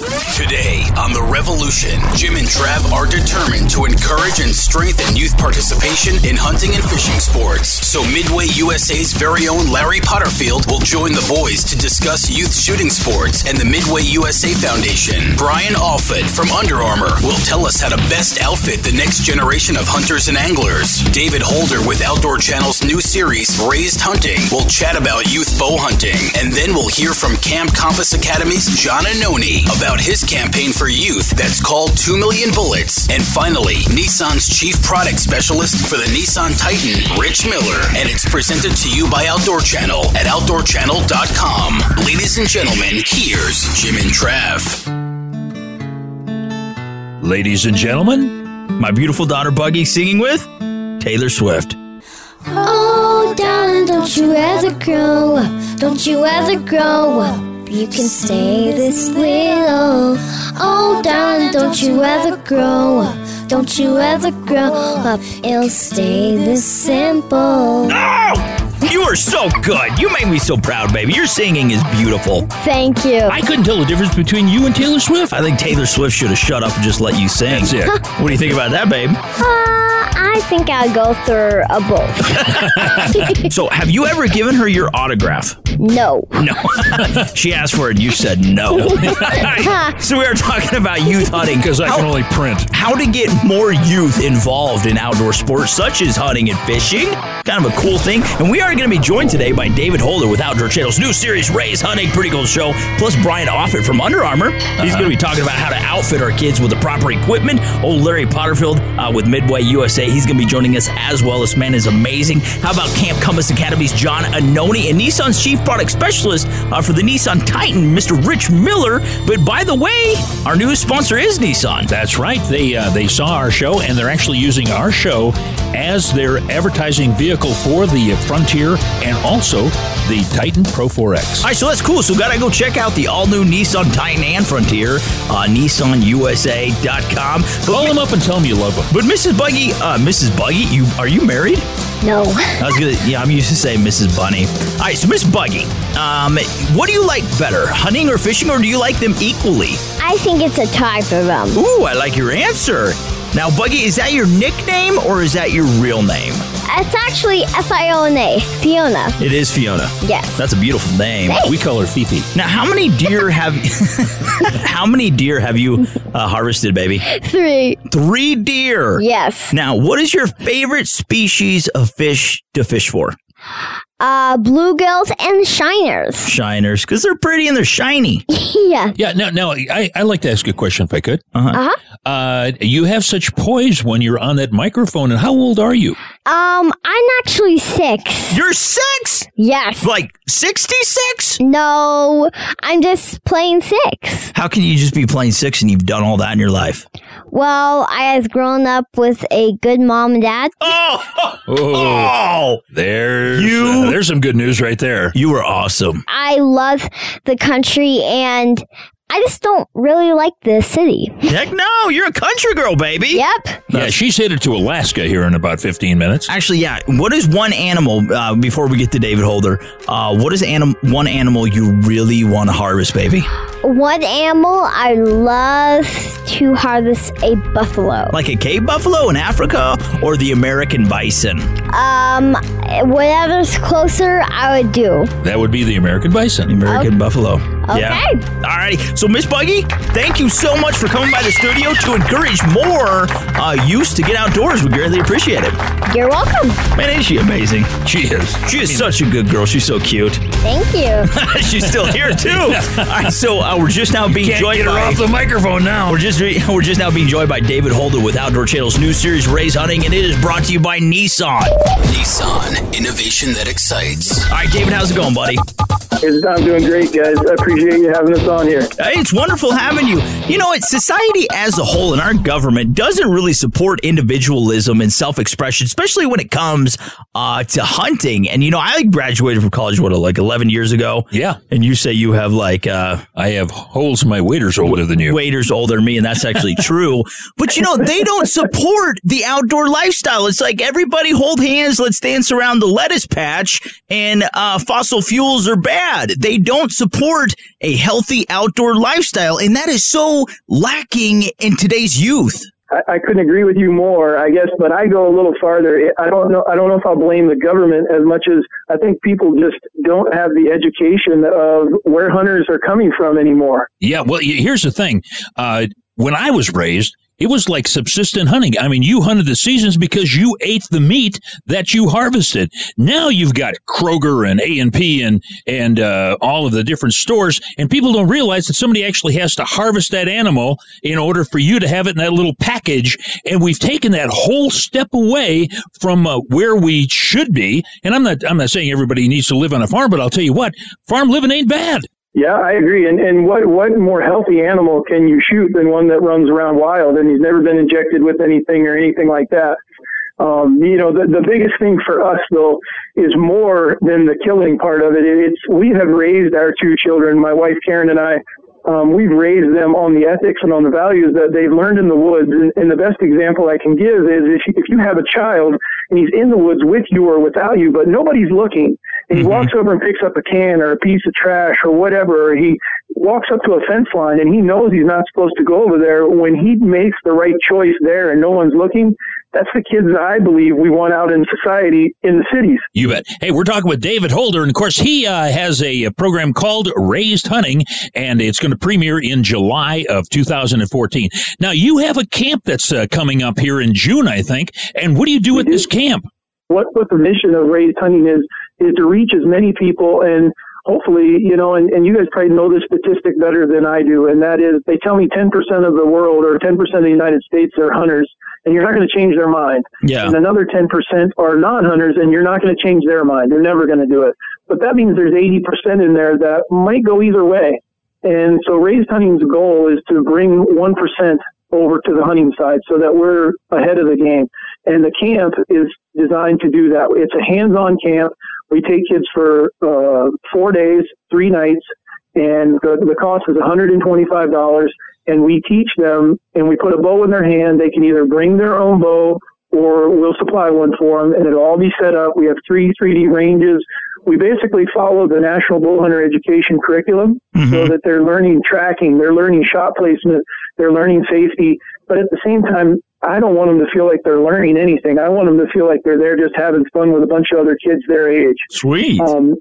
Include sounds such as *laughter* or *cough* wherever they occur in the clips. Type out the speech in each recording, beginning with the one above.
Today on The Revolution, Jim and Trav are determined to encourage and strengthen youth participation in hunting and fishing sports. So Midway USA's very own Larry Potterfield will join the boys to discuss youth shooting sports and the Midway USA Foundation. Brian Alford from Under Armour will tell us how to best outfit the next generation of hunters and anglers. David Holder with Outdoor Channel's new series, Raised Hunting, will chat about youth bow hunting. And then we'll hear from Camp Compass Academy's John Annoni about his campaign for youth that's called 2 Million Bullets. And finally, Nissan's chief product specialist for the Nissan Titan, Rich Miller. And it's presented to you by Outdoor Channel at OutdoorChannel.com. Ladies and gentlemen, here's Jim and Trav. Ladies and gentlemen, My beautiful daughter Buggy singing with Taylor Swift. Oh, darling, don't you ever grow up. Don't you ever grow up. You can stay this little. Oh, darling, don't you ever grow up. Don't you ever grow up. It'll stay this simple. Oh! You are so good. You make me so proud, baby. Your singing is beautiful. Thank you. I couldn't tell the difference between you and Taylor Swift. I think Taylor Swift should have shut up and just let you sing. That's it. *laughs* What do you think about that, babe? Uh, I think I'll go through a both. *laughs* So, have you ever given her your autograph? No. No. *laughs* she asked for it you said no. *laughs* *laughs* so, we are talking about youth hunting. Because I How- can only print. how to get more youth involved in outdoor sports such as hunting and fishing. Kind of a cool thing. And we are going to be joined today by David Holder with Outdoor Channel's new series, Raise Hunting, pretty cool show, plus Brian Offit from Under Armour. He's going to be talking about how to outfit our kids with the proper equipment. Old Larry Potterfield uh, with Midway USA. He's going to be joining us as well. This man is amazing. How about Camp Compass Academy's John Annoni and Nissan's chief product specialist uh, for the Nissan Titan, Mr. Rich Miller. But by the way, our newest sponsor is Nissan. That's right. They uh, they saw our show and they're actually using our show as their advertising vehicle for the Frontier and also the Titan Pro 4X. All right, so that's cool. So gotta go check out the all new Nissan Titan and Frontier, uh, NissanUSA.com. Call But, them up and tell them you love them. but Mrs. Buggy, uh, Mrs. Buggy, you are you married? No. I was gonna, yeah, I'm used to saying Mrs. Bunny. All right, so Miss Buggy, um, what do you like better, hunting or fishing, or do you like them equally? I think it's a tie for them. Ooh, I like your answer. Now, Buggy, is that your nickname or is that your real name? It's actually F I O N A, Fiona. It is Fiona. Yes. That's a beautiful name. We call her Fifi. Now, how many deer have *laughs* how many deer have you uh, harvested, baby? Three. Three deer. Yes. Now, what is your favorite species of fish to fish for? Uh, bluegills and shiners. Shiners, because they're pretty and they're shiny. *laughs* yeah. Yeah, now, now I, I'd like to ask a question if I could. Uh-huh. Uh, you have such poise when you're on that microphone, and how old are you? Um, I'm actually six. You're six, Yes. like sixty-six. No, I'm just playing six. How can you just be playing six and you've done all that in your life? Well, I have grown up with a good mom and dad. Oh, Oh, oh, there's You- uh, there's some good news right there. you were awesome. I love the country and I just don't really like the city. Heck no, you're a country girl, baby. Yep. Yeah, she's headed to Alaska here in about 15 minutes. Actually, yeah. What is one animal? Uh, before we get to David Holder, uh, what is anim- one animal you really want to harvest, baby? One animal I love to harvest a buffalo. Like a Cape buffalo in Africa or the American bison? Um, whatever's closer, I would do. That would be the American bison. American buffalo. Yeah. Okay. Alrighty. So, Miss Buggy, thank you so much for coming by the studio to encourage more uh, youth to get outdoors. We greatly appreciate it. You're welcome. Man, is she amazing? She is. She is such a good girl. She's so cute. Thank you. *laughs* She's still here too. *laughs* All right, so uh, we're just now being Can't joined get her by off the microphone now. we're just *laughs* we're just now being joined by David Holder with Outdoor Channel's new series Raise Hunting, and it is brought to you by Nissan. Nissan, innovation that excites. All right, David, how's it going, buddy? I'm doing great, guys. I appreciate you having us on here. It's wonderful having you. You know, it's society as a whole and our government doesn't really support individualism and self expression, especially when it comes uh, to hunting. And, you know, I graduated from college, what, like 11 years ago? Yeah. And you say you have like. Uh, I have holes in my waders older than you. Waders older than me, and that's actually *laughs* true. But, you know, they don't support the outdoor lifestyle. It's like everybody hold hands, let's dance around the lettuce patch, and uh, fossil fuels are bad. They don't support a healthy outdoor lifestyle, and that is so lacking in today's youth. I, I couldn't agree with you more, I guess, but I go a little farther. I don't know. I don't know if I'll blame the government as much as I think people just don't have the education of where hunters are coming from anymore. Yeah, well, here's the thing. Uh, when I was raised, it was like subsistent hunting. I mean, you hunted the seasons because you ate the meat that you harvested. Now you've got Kroger and A and P and and uh, all of the different stores, and people don't realize that somebody actually has to harvest that animal in order for you to have it in that little package. And we've taken that whole step away from uh, where we should be. And I'm not I'm not saying everybody needs to live on a farm, but I'll tell you what, farm living ain't bad. Yeah, I agree. And and what what more healthy animal can you shoot than one that runs around wild and he's never been injected with anything or anything like that? Um, you know, the the biggest thing for us though is more than the killing part of it. It's we have raised our two children, my wife Karen and I, um, we've raised them on the ethics and on the values that they've learned in the woods. And, and the best example I can give is if you, if you have a child and he's in the woods with you or without you, but nobody's looking, and he mm-hmm. walks over and picks up a can or a piece of trash or whatever, or he walks up to a fence line and he knows he's not supposed to go over there. When he makes the right choice there and no one's looking, that's the kids that I believe we want out in society in the cities. You bet. Hey, we're talking with David Holder, and of course, he uh, has a, a, program called Raised Hunting, and it's going to premiere in July of 2014. Now, you have a camp that's uh, coming up here in June, I think. And what do you do at this camp? What, what the mission of Raised Hunting is, is to reach as many people and hopefully, you know, and, and you guys probably know this statistic better than I do, and that is they tell me 10% of the world or 10% of the United States are hunters and you're not going to change their mind. Yeah. And another 10% are non-hunters, and you're not going to change their mind. They're never going to do it. But that means there's 80% in there that might go either way. And so raised hunting's goal is to bring 1% over to the hunting side so that we're ahead of the game. And the camp is designed to do that. It's a hands-on camp. We take kids for uh, four days, three nights, and the, the cost is $125 and we teach them and we put a bow in their hand. They can either bring their own bow or we'll supply one for them and it'll all be set up. We have three 3D ranges. We basically follow the National Bow Hunter Education curriculum mm-hmm. so that they're learning tracking, they're learning shot placement, they're learning safety. But at the same time, I don't want them to feel like they're learning anything. I want them to feel like they're there just having fun with a bunch of other kids their age. Sweet. Um,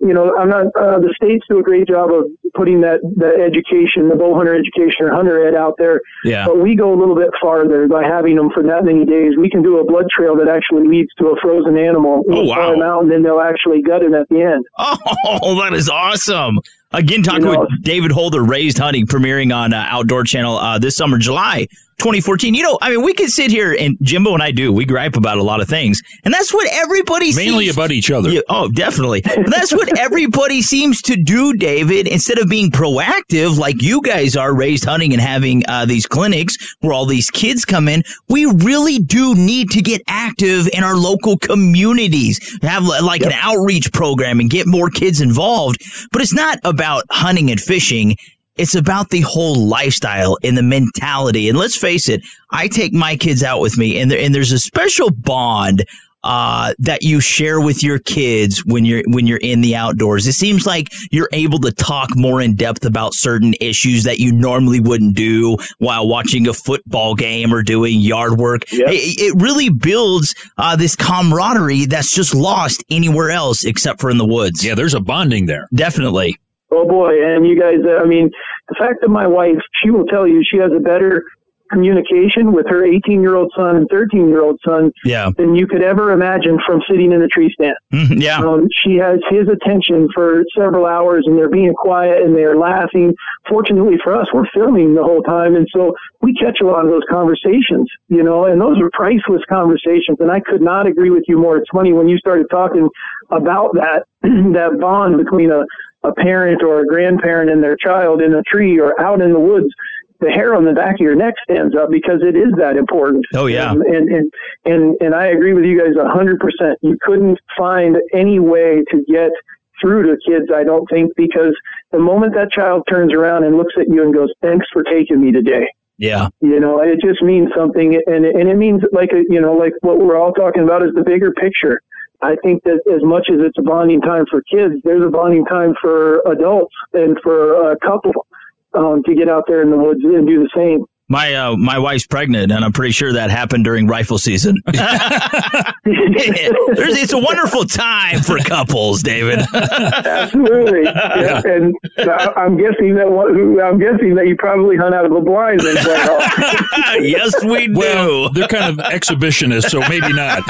you know, I'm not. Uh, the states do a great job of putting that the education, the bow hunter education or hunter ed out there. Yeah. But we go a little bit farther by having them for that many days. We can do a blood trail that actually leads to a frozen animal. Oh wow! Them out, and then they'll actually gut it at the end. *laughs* Oh, that is awesome! Again, talking you know, with David Holder, Raised Hunting, premiering on uh, Outdoor Channel uh, this summer, July 2014. You know, I mean, we can sit here and Jimbo and I do. We gripe about a lot of things, and that's what everybody mainly seems, about each other. Yeah, oh, definitely. but that's what *laughs* everybody seems to do, David. Instead of being proactive, like you guys are, raised hunting and having uh, these clinics where all these kids come in, we really do need to get active in our local communities, have like yep. an outreach program, and get more kids involved. But it's not about hunting and fishing. It's about the whole lifestyle and the mentality. And let's face it, I take my kids out with me and, there, and there's a special bond uh, that you share with your kids when you're when you're in the outdoors. It seems like you're able to talk more in depth about certain issues that you normally wouldn't do while watching a football game or doing yard work. Yep. It, it, really builds uh, this camaraderie that's just lost anywhere else except for in the woods. Yeah, there's a bonding there. Definitely. Oh boy, and you guys, uh, I mean, the fact that my wife, she will tell you she has a better communication with her 18 year old son and 13 year old son Yeah. than you could ever imagine from sitting in a tree stand. Mhm, yeah. Um, she has his attention for several hours and they're being quiet and they're laughing. Fortunately for us, we're filming the whole time. And so we catch a lot of those conversations, you know, and those are priceless conversations. And I could not agree with you more. It's funny when you started talking about that, *clears throat* that bond between a, a parent or a grandparent and their child in a tree or out in the woods the hair on the back of your neck stands up because it is that important. Oh, yeah. Um, and, and and and I agree with you guys a hundred percent. You couldn't find any way to get through to kids, I don't think, because the moment that child turns around and looks at you and goes, "Thanks for taking me today," Yeah. you know, it just means something, and and it means like a, you know, like what we're all talking about is the bigger picture. I think that as much as it's a bonding time for kids, there's a bonding time for adults and for a couple um, to get out there in the woods and do the same. My uh, my wife's pregnant, and I'm pretty sure that happened during rifle season. *laughs* There's, it's a wonderful time for couples, David. Absolutely, yeah. and I- I'm guessing that what, I'm guessing that you probably hunt out of the blinds and quite often. yes, we do. Well, they're kind of exhibitionists, so maybe not.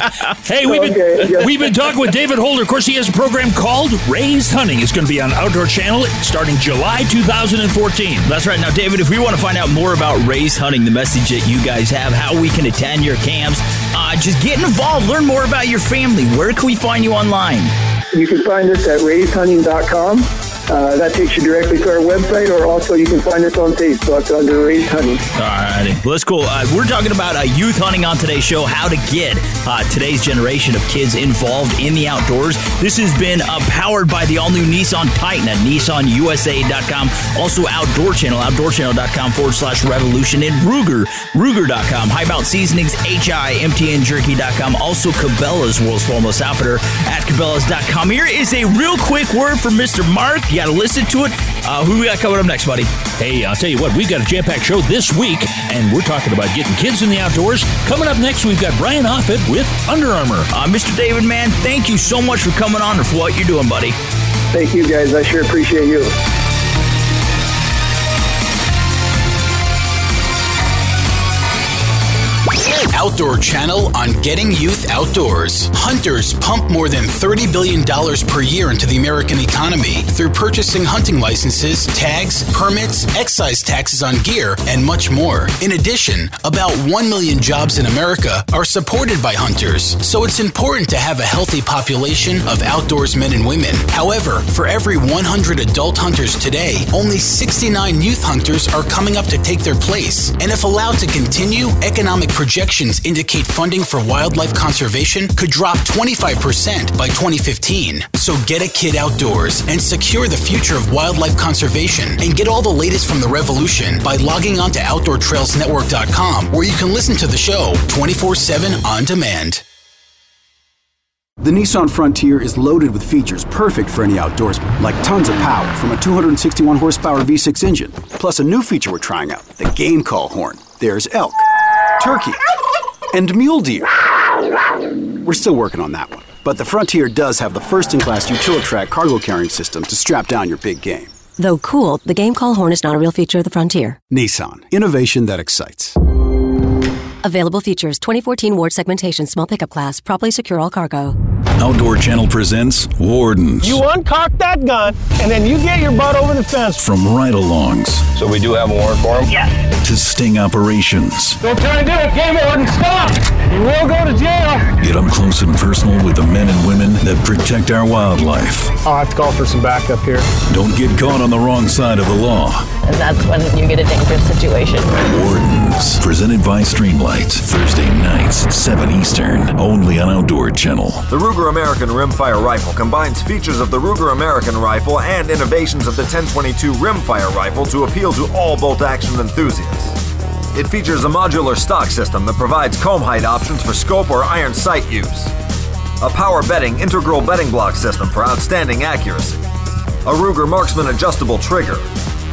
Hey, we've been Okay, yeah. we've been talking with David Holder. Of course, he has a program called Raised Hunting. It's going to be on Outdoor Channel starting July 2014. That's right. Now, David, if we want to find out more about raised hunting, the message that you guys have, how we can attend your camps, uh, just get involved, learn more about your family. Where can we find you online? You can find us at raisehunting.com. Uh, that takes you directly to our website, or also you can find us on Facebook under Raised Hunting. All righty. Well, that's cool. Uh, we're talking about uh, youth hunting on today's show, how to get uh, today's generation of kids involved in the outdoors. This has been uh, powered by the all new Nissan Titan at nissanusa.com. Also, Outdoor Channel, outdoorchannel.com forward slash revolution, and Ruger, Ruger.com. High Mount Seasonings, HI, MTNJerky.com. Also, Cabela's World's Foremost Outfitter at Cabela's.com. Here is a real quick word from Mr. Mark. You got to listen to it. Uh, who we got coming up next, buddy? Hey, I'll tell you what, we've got a jam-packed show this week, and we're talking about getting kids in the outdoors. Coming up next, we've got Brian Offit with Under Armour. Uh, Mr. David, man, thank you so much for coming on and for what you're doing, buddy. Thank you, guys. I sure appreciate you. Outdoor Channel on Getting Youth Outdoors. Hunters pump more than $30 billion per year into the American economy through purchasing hunting licenses, tags, permits, excise taxes on gear, and much more. In addition, about 1 million jobs in America are supported by hunters, so it's important to have a healthy population of outdoors men and women. However, for every 100 adult hunters today, only 69 youth hunters are coming up to take their place. And if allowed to continue, economic projections indicate funding for wildlife conservation could drop 25% by 2015. So get a kid outdoors and secure the future of wildlife conservation and get all the latest from the revolution by logging on to OutdoorTrailsNetwork.com where you can listen to the show 24 7 on demand. The Nissan Frontier is loaded with features perfect for any outdoorsman, like tons of power from a 261 horsepower V6 engine. Plus, a new feature we're trying out the game call horn. There's elk, turkey, and mule deer. We're still working on that one. But the Frontier does have the first in class Utilitrack cargo carrying system to strap down your big game. Though cool, the game call horn is not a real feature of the Frontier. Nissan, innovation that excites. Available features 2014 Ward segmentation, small pickup class, properly secure all cargo. Outdoor Channel presents Wardens. You uncock that gun, and then you get your butt over the fence. From ride alongs So we do have a warrant for him? Yes. to sting operations. Don't try to do it, game warden. Stop! You will go to jail. Get up close and personal with the men and women that protect our wildlife. I'll have to call for some backup here. Don't get caught on the wrong side of the law. and that's when you get a dangerous situation. Wardens. Presented by Thursday nights, 7 Eastern. Only on Outdoor Channel. The Ruger American Rimfire Rifle combines features of the Ruger American Rifle and innovations of the 1022 Rimfire Rifle to appeal to all bolt action enthusiasts. It features a modular stock system that provides comb height options for scope or iron sight use, a power bedding integral bedding block system for outstanding accuracy, a Ruger Marksman adjustable trigger,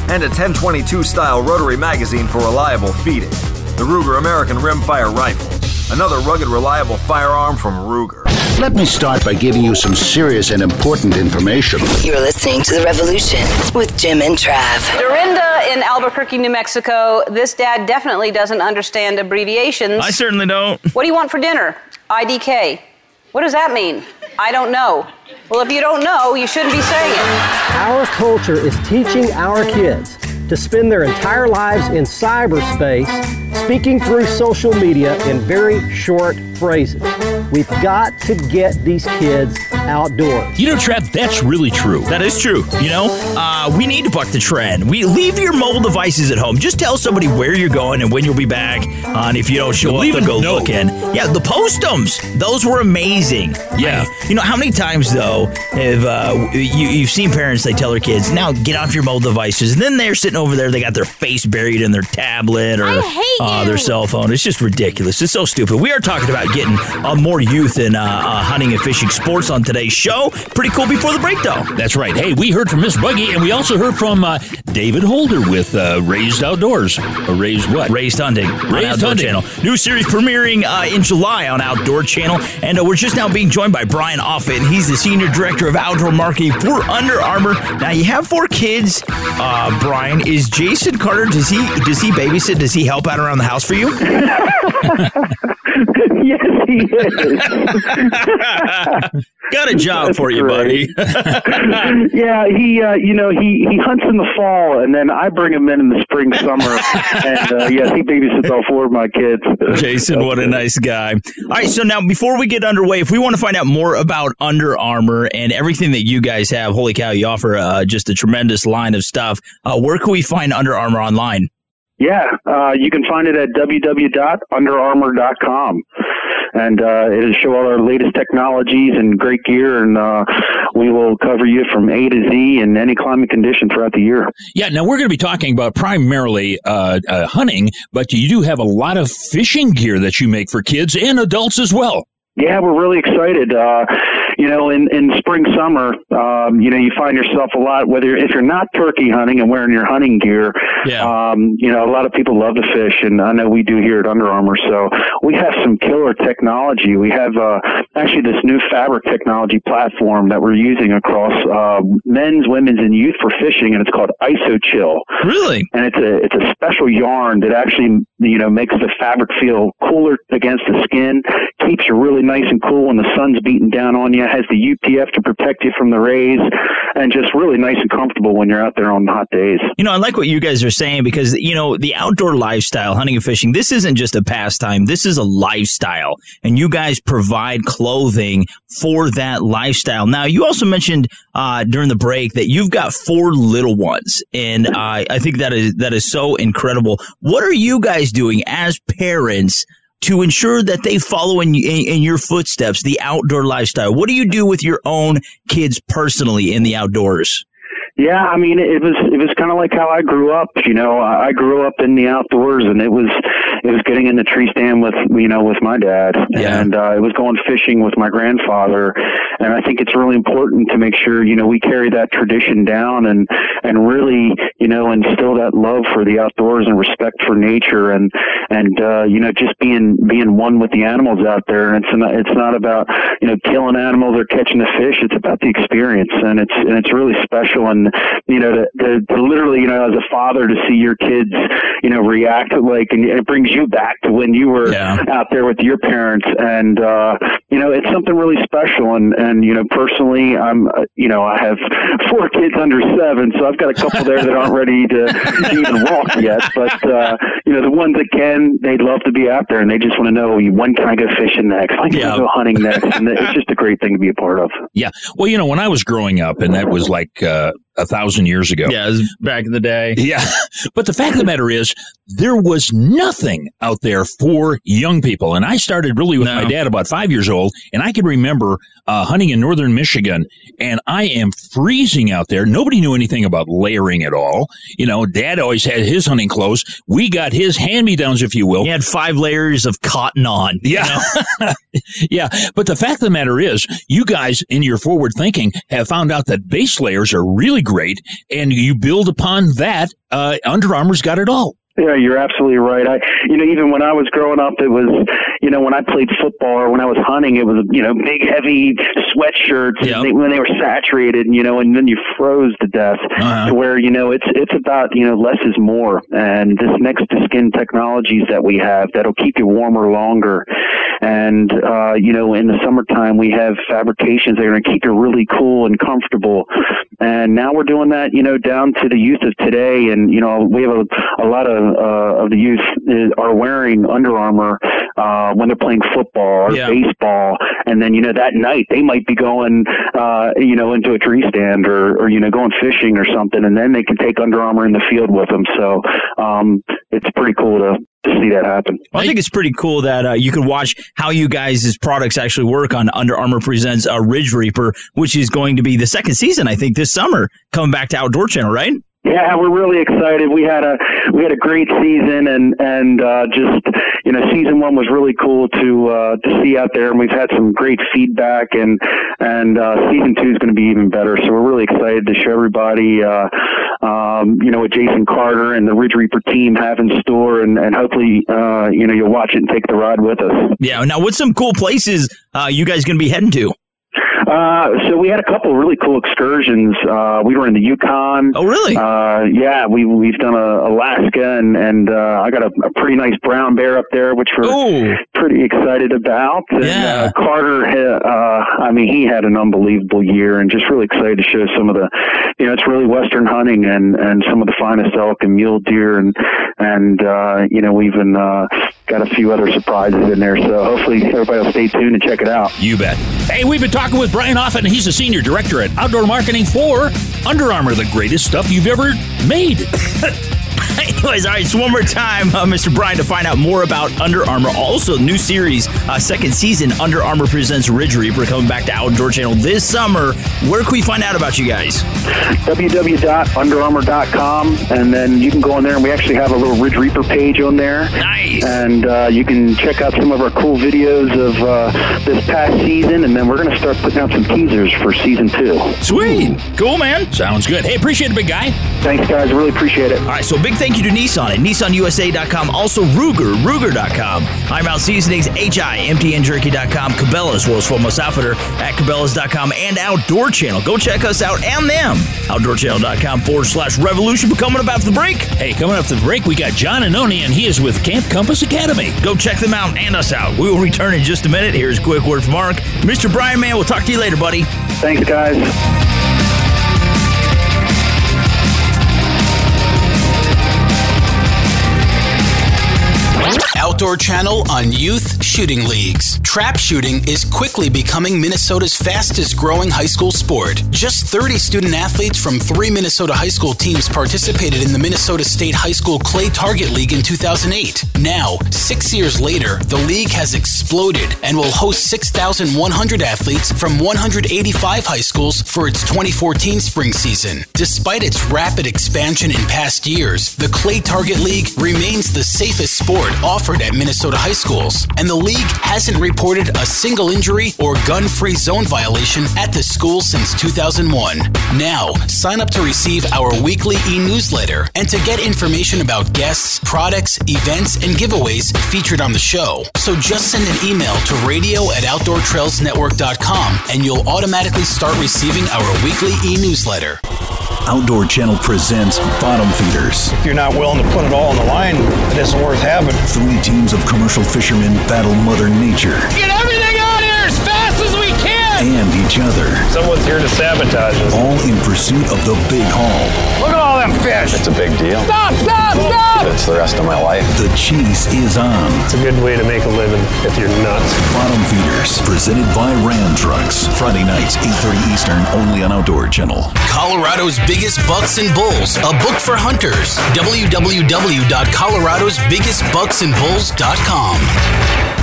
and a 1022 style rotary magazine for reliable feeding. The Ruger American Rimfire Rifle, another rugged, reliable firearm from Ruger. Let me start by giving you some serious and important information. You're listening to The Revolution with Jim and Trav. Dorinda in Albuquerque, New Mexico. This dad definitely doesn't understand abbreviations. I certainly don't. What do you want for dinner? IDK. What does that mean? I don't know. Well, if you don't know, you shouldn't be saying it. Our culture is teaching our kids to spend their entire lives in cyberspace speaking through social media in very short phrases. We've got to get these kids outdoors. You know, Trev, that's really true. That is true. You know, uh, we need to buck the trend. We leave your mobile devices at home. Just tell somebody where you're going and when you'll be back. Uh, and if you don't show Leave up, a they'll go note. looking. Yeah, the postums. Those were amazing. Yeah. I- you know how many times though have uh, you, you've seen parents they tell their kids now get off your mobile devices and then they're sitting over there they got their face buried in their tablet or uh, their cell phone. It's just ridiculous. It's so stupid. We are talking about getting uh, more youth in uh, uh, hunting and fishing sports on today's show. Pretty cool before the break though. That's right. Hey, we heard from Miss Buggy, and we also heard from uh, David Holder with uh, Raised Outdoors. Uh, raised what? Raised Hunting Raised Outdoor Hunting. Channel. New series premiering uh, in July on Outdoor Channel. And uh, we're just now being joined by Brian Offit. He's the Senior Director of Outdoor Marketing for Under Armour. Now, you have four kids, uh, Brian. Is Jason Carter, does he does he babysit? Does he help out around the house for you? *laughs* yes, he is. *laughs* Got a job for you, buddy. *laughs* yeah, he uh, you know he he hunts in the fall, and then I bring him in in the spring, summer, and uh, yes, he babysits all four of my kids. Jason, what a nice guy. All right, so now before we get underway, if we want to find out more about Under Armour and everything that you guys have, holy cow, you offer uh, just a tremendous line of stuff. Uh, where can we find Under Armour online? Yeah, uh, you can find it at www.underarmour.com. And uh, it'll show all our latest technologies and great gear, and uh, we will cover you from A to Z in any climate condition throughout the year. Yeah, now we're going to be talking about primarily uh, uh, hunting, but you do have a lot of fishing gear that you make for kids and adults as well. Yeah, we're really excited. Uh, you know, in, in spring, summer, um, you know, you find yourself a lot, whether if you're not turkey hunting and wearing your hunting gear, yeah. um, you know, a lot of people love to fish, and I know we do here at Under Armour. So we have some killer technology. We have uh, actually this new fabric technology platform that we're using across uh, men's, women's, and youth for fishing, and it's called ISO Chill. Really? And it's a it's a special yarn that actually you know makes the fabric feel cooler against the skin, keeps you really nice and cool when the sun's beating down on you. Has the UPF to protect you from the rays, and just really nice and comfortable when you're out there on hot days. You know, I like what you guys are saying because, you know, the outdoor lifestyle, hunting and fishing, this isn't just a pastime. This is a lifestyle. And you guys provide clothing for that lifestyle. Now, you also mentioned uh, during the break that you've got four little ones. And uh, I think that is, that is so incredible. What are you guys doing as parents? To ensure that they follow in, in in your footsteps, the outdoor lifestyle. What do you do with your own kids personally in the outdoors? Yeah, I mean, it was it was kind of like how I grew up. You know, I I grew up in the outdoors, and it was it was getting in the tree stand with you know with my dad, and uh, it was going fishing with my grandfather. And I think it's really important to make sure you know we carry that tradition down and and really you know instill that love for the outdoors and respect for nature and and uh, you know just being being one with the animals out there. And it's not it's not about you know killing animals or catching the fish. It's about the experience, and it's and it's really special. And you know to, to, to literally you know as a father to see your kids you know react like and it brings you back to when you were out there with your parents. And uh you know it's something really special. And and you know personally i'm uh, you know i have *laughs* four kids under seven so i've got a couple there that aren't ready to, even walk yet. But uh you know the ones that can they'd love to be out there and they just want to know when can i go fishing next? When can i go hunting next? And it's just a great thing to be a part of. Yeah. Well, you know, when I was growing up, and that was like uh, a thousand years ago. Yeah, back in the day. Yeah. *laughs* But the fact of the matter is, there was nothing out there for young people. And I started really with my dad about five years old. And I can remember uh, hunting in northern Michigan. And I am freezing out there. Nobody knew anything about layering at all. You know, dad always had his hunting clothes. We got his hand me downs, if you will. He had five layers of cotton on. Yeah. *laughs* yeah. But the fact of the matter is, you guys in your forward thinking have found out that base layers are really great and you build upon that. Uh, Under Armour's got it all. Yeah, you're absolutely right. I, you know, even when I was growing up, it was, you know, when I played football or when I was hunting, it was, you know, big, heavy sweatshirts Yep. and they, when they were saturated, you know, and then you froze to death. Uh-huh. To where, you know, it's it's about, you know, less is more, and this next to skin technologies that we have that'll keep you warmer longer, and uh, you know, in the summertime we have fabrications that are going to keep you really cool and comfortable, and now we're doing that, you know, down to the youth of today, and you know, we have a, a lot of uh, of the youth is, are wearing Under Armour uh, when they're playing football or Yeah. baseball, and then you know that night they might be going, uh, you know, into a tree stand or, or you know going fishing or something, and then they can take Under Armour in the field with them. So um, it's pretty cool to, to see that happen. Well, I think it's pretty cool that uh, you can watch how you guys' products actually work on Under Armour Presents uh, Ridge Reaper, which is going to be the second season, I think, this summer, coming back to Outdoor Channel, right? Yeah, we're really excited. We had a we had a great season, and and uh, just you know, season one was really cool to uh, to see out there, and we've had some great feedback, and and uh, season two is going to be even better. So we're really excited to show everybody, uh, um, you know, what Jason Carter and the Ridge Reaper team have in store, and and hopefully, uh, you know, you'll watch it and take the ride with us. Yeah. Now, what's some cool places uh, you guys going to be heading to? Uh, so we had a couple of really cool excursions. Uh, we were in the Yukon. Oh, really? Uh, yeah, we we've done a, Alaska, and and uh, I got a, a pretty nice brown bear up there, which we're pretty excited about. And, Yeah. uh, Carter, ha- uh, I mean, he had an unbelievable year, and just really excited to show some of the, you know, it's really western hunting and and some of the finest elk and mule deer, and and uh, you know, we even uh, got a few other surprises in there. So hopefully everybody will stay tuned and check it out. You bet. Hey, we've been talking with Brian Offit, he's a senior director at Outdoor Marketing for Under Armour, the greatest stuff you've ever made. *laughs* *laughs* Anyways, all right, so one more time, uh, Mr. Brian, to find out more about Under Armour. Also, new series, uh, second season, Under Armour Presents Ridge Reaper, coming back to Outdoor Channel this summer. Where can we find out about you guys? www.underarmour.com and then you can go on there and we actually have a little Ridge Reaper page on there. Nice. And uh, you can check out some of our cool videos of uh, this past season and then we're going to start putting out some teasers for season two. Sweet. Cool, man. Sounds good. Hey, appreciate it, big guy. Thanks, guys. Really appreciate it. All right, so big thank you to Nissan at nissanusa.com. Also, Ruger, Ruger.com. I'm Out Seasonings, HIMTNJerky.com. Cabela's, World's Foremost Outfitter at Cabela's.com and Outdoor Channel. Go check us out and them. OutdoorChannel.com forward slash revolution. But coming up after the break. Hey, coming up to the break, we got John Annoni, and he is with Camp Compass Academy. Go check them out and us out. We will return in just a minute. Here's a quick word from Mark. Mr. Brian, man, we'll talk to you later, buddy. Thanks, guys. Outdoor Channel on Youth Shooting Leagues. Trap shooting is quickly becoming Minnesota's fastest growing high school sport. Just 30 student athletes from three Minnesota high school teams participated in the Minnesota State High School Clay Target League in 2008. Now, six years later, the league has exploded and will host 6,100 athletes from 185 high schools for its 2014 spring season. Despite its rapid expansion in past years, the Clay Target League remains the safest sport offered at Minnesota high schools, and the league hasn't reported a single injury or gun free zone violation at the school since 2001. Now, sign up to receive our weekly e newsletter and to get information about guests, products, events, and giveaways featured on the show. So just send an email to radio at outdoortrailsnetwork.com and you'll automatically start receiving our weekly e newsletter. Outdoor Channel presents Bottom Feeders. If you're not willing to put it all on the line, it isn't worth having. Three teams of commercial fishermen battle Mother Nature Get everything out here as fast as we can! and each other, Someone's here to sabotage us. all in pursuit of the big haul. Look at all them fish. It's a big deal. Stop, stop, stop! It's the rest of my life. The chase is on. It's a good way to make a living if you're nuts. Bottom Feeders, presented by Ram Trucks. Friday nights, 8.30 Eastern, only on Outdoor Channel. Colorado's Biggest Bucks and Bulls, a book for hunters. www.coloradosbiggestbucksandbulls.com.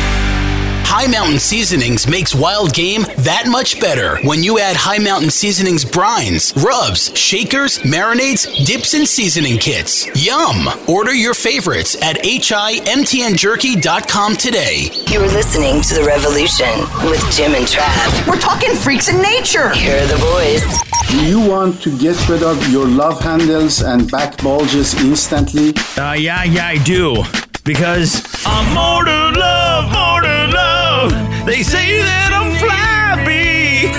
Hi Mountain Seasonings makes wild game that much better when you add Hi Mountain Seasonings brines, rubs, shakers, marinades, dips, and seasoning kits. Yum! Order your favorites at himtnjerky.com today. You're listening to The Revolution with Jim and Trav. We're talking freaks in nature. Here are the boys. Do you want to get rid of your love handles and back bulges instantly? Uh, yeah, yeah, I do. Because I'm more to love, more to love. They say that I'm flabby.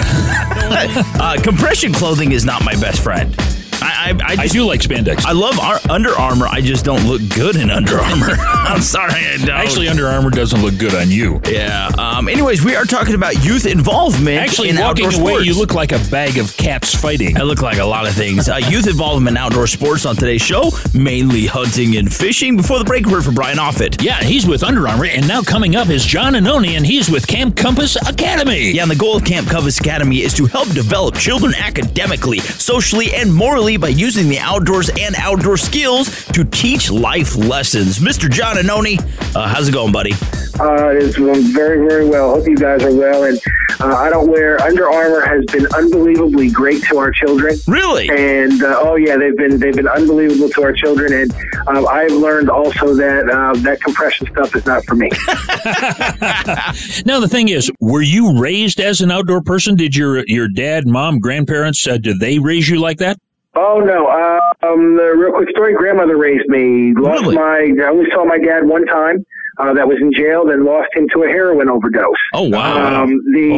*laughs* uh, compression clothing is not my best friend. I, I, I, I do like spandex. I love our Under Armour. I just don't look good in Under Armour. *laughs* I'm sorry, I don't. Actually, Under Armour doesn't look good on you. Yeah. Um, anyways, we are talking about youth involvement. Actually, in walking outdoor away, sports. you look like a bag of cats fighting. I look like a lot of things. Uh, youth involvement in outdoor sports on today's show, mainly hunting and fishing. Before the break, word for Brian Offit. Yeah, he's with Under Armour, and now coming up is John Annoni, and he's with Camp Compass Academy. Yeah, and the goal of Camp Compass Academy is to help develop children academically, socially, and morally by using the outdoors and outdoor skills to teach life lessons. Mr. John Annoni, uh, how's it going, buddy? Uh, it's going very, very well. Hope you guys are well. And uh, I don't wear Under Armour has been unbelievably great to our children. Really? And uh, oh yeah, they've been they've been unbelievable to our children. And uh, I've learned also that uh, that compression stuff is not for me. *laughs* *laughs* Now the thing is, were you raised as an outdoor person? Did your your dad, mom, grandparents uh, did they raise you like that? Oh no! Um, the real quick story: grandmother raised me. Lost Really? my. I only saw my dad one time. Uh, that was in jail. Then lost him to a heroin overdose. Oh wow! Um, the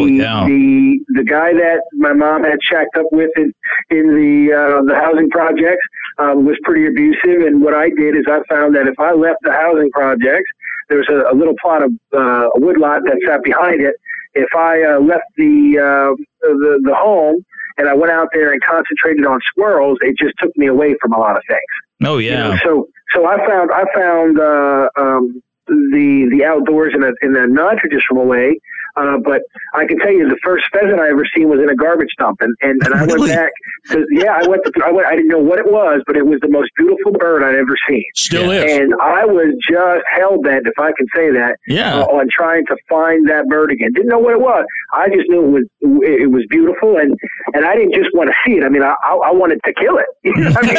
the the guy that my mom had shacked up with in, in the uh, the housing projects um, was pretty abusive. And what I did is I found that if I left the housing projects, there was a, a little plot of uh, a woodlot that sat behind it. If I uh, left the, uh, the the home and I went out there and concentrated on squirrels, it just took me away from a lot of things. Oh You yeah. know, so so I found I found uh, um, the the outdoors in a in a non traditional way. Uh, but I can tell you, the first pheasant I ever seen was in a garbage dump, and and, and I went back to yeah, I went to I went I didn't know what it was, but it was the most beautiful bird I'd ever seen. Still is. And I was just hell bent, if I can say that, Yeah. uh, on trying to find that bird again. Didn't know what it was. I just knew it was it was beautiful, and and I didn't just want to see it. I mean, I I, I wanted to kill it. *laughs* I mean,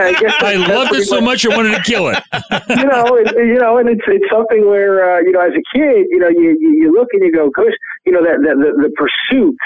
I, guess I loved it so much I wanted to kill it. *laughs* you know, it, you know, and it's it's something where uh, you know, as a kid, you know, you you, you look and you go, gosh, you know, that, that the, the pursuit,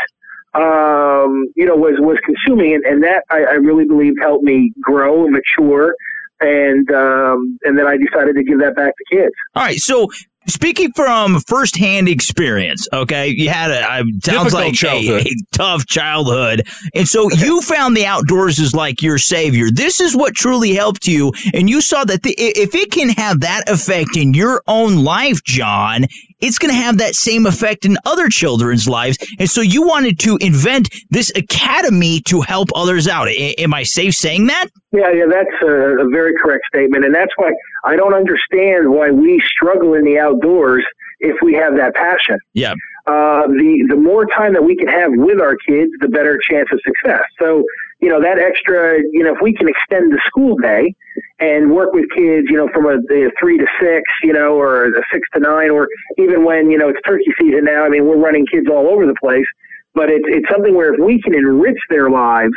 um, you know, was was consuming, and, and that I, I really believe helped me grow and mature, and um, and then I decided to give that back to kids. All right, so speaking from firsthand experience, okay, you had a I- sounds Difficult like a- childhood. A, tough childhood, and so you *laughs* found the outdoors is like your savior. This is what truly helped you, and you saw that the, i- if it can have that effect in your own life, John, it's going to have that same effect in other children's lives, and so you wanted to invent this academy to help others out. A- am I safe saying that? Yeah, yeah, that's a, a very correct statement, and that's why I don't understand why we struggle in the outdoors if we have that passion. Yeah. uh, the the more time that we can have with our kids, the better chance of success. So, you know, that extra, you know, if we can extend the school day and work with kids, you know, from a, a three to six, you know, or a six to nine, or even when you know it's turkey season now. I mean, we're running kids all over the place, but it's it's something where if we can enrich their lives.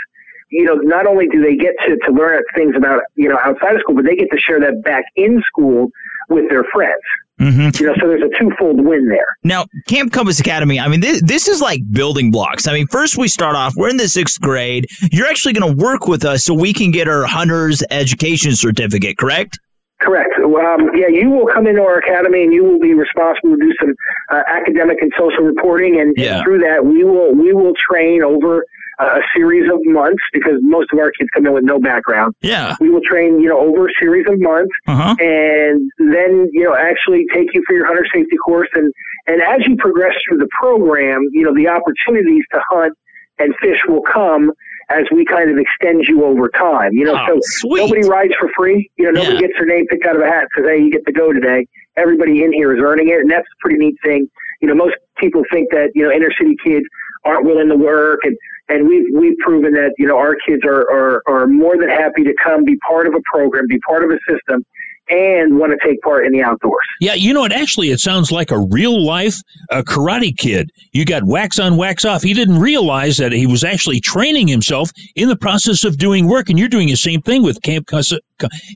You know, not only do they get to, to learn things about, you know, outside of school, but they get to share that back in school with their friends. Mm-hmm. You know, so there's a twofold win there. Now, Camp Compass Academy, I mean, this, this is like building blocks. I mean, first we start off, we're in the sixth grade. You're actually going to work with us so we can get our hunter's education certificate, correct? Correct. Um, yeah, you will come into our academy and you will be responsible to do some uh, academic and social reporting, and, and through that, we will we will train over a series of months because most of our kids come in with no background. Yeah. We will train, you know, over a series of months, Uh-huh. and then you know actually take you for your hunter safety course, and and as you progress through the program, you know the opportunities to hunt and fish will come as we kind of extend you over time. You know, Oh, so sweet. nobody rides for free. You know, nobody Yeah. gets their name picked out of a hat and says, "Hey, you get to go today." Everybody in here is earning it, and that's a pretty neat thing. You know, most people think that you know inner city kids aren't willing to work, and and we've we've proven that you know our kids are are are more than happy to come be part of a program, be part of a system, and want to take part in the outdoors. Yeah, you know what? Actually, it sounds like a real life uh, karate kid. You got wax on, wax off. He didn't realize that he was actually training himself in the process of doing work, and you're doing the same thing with Camp Cus-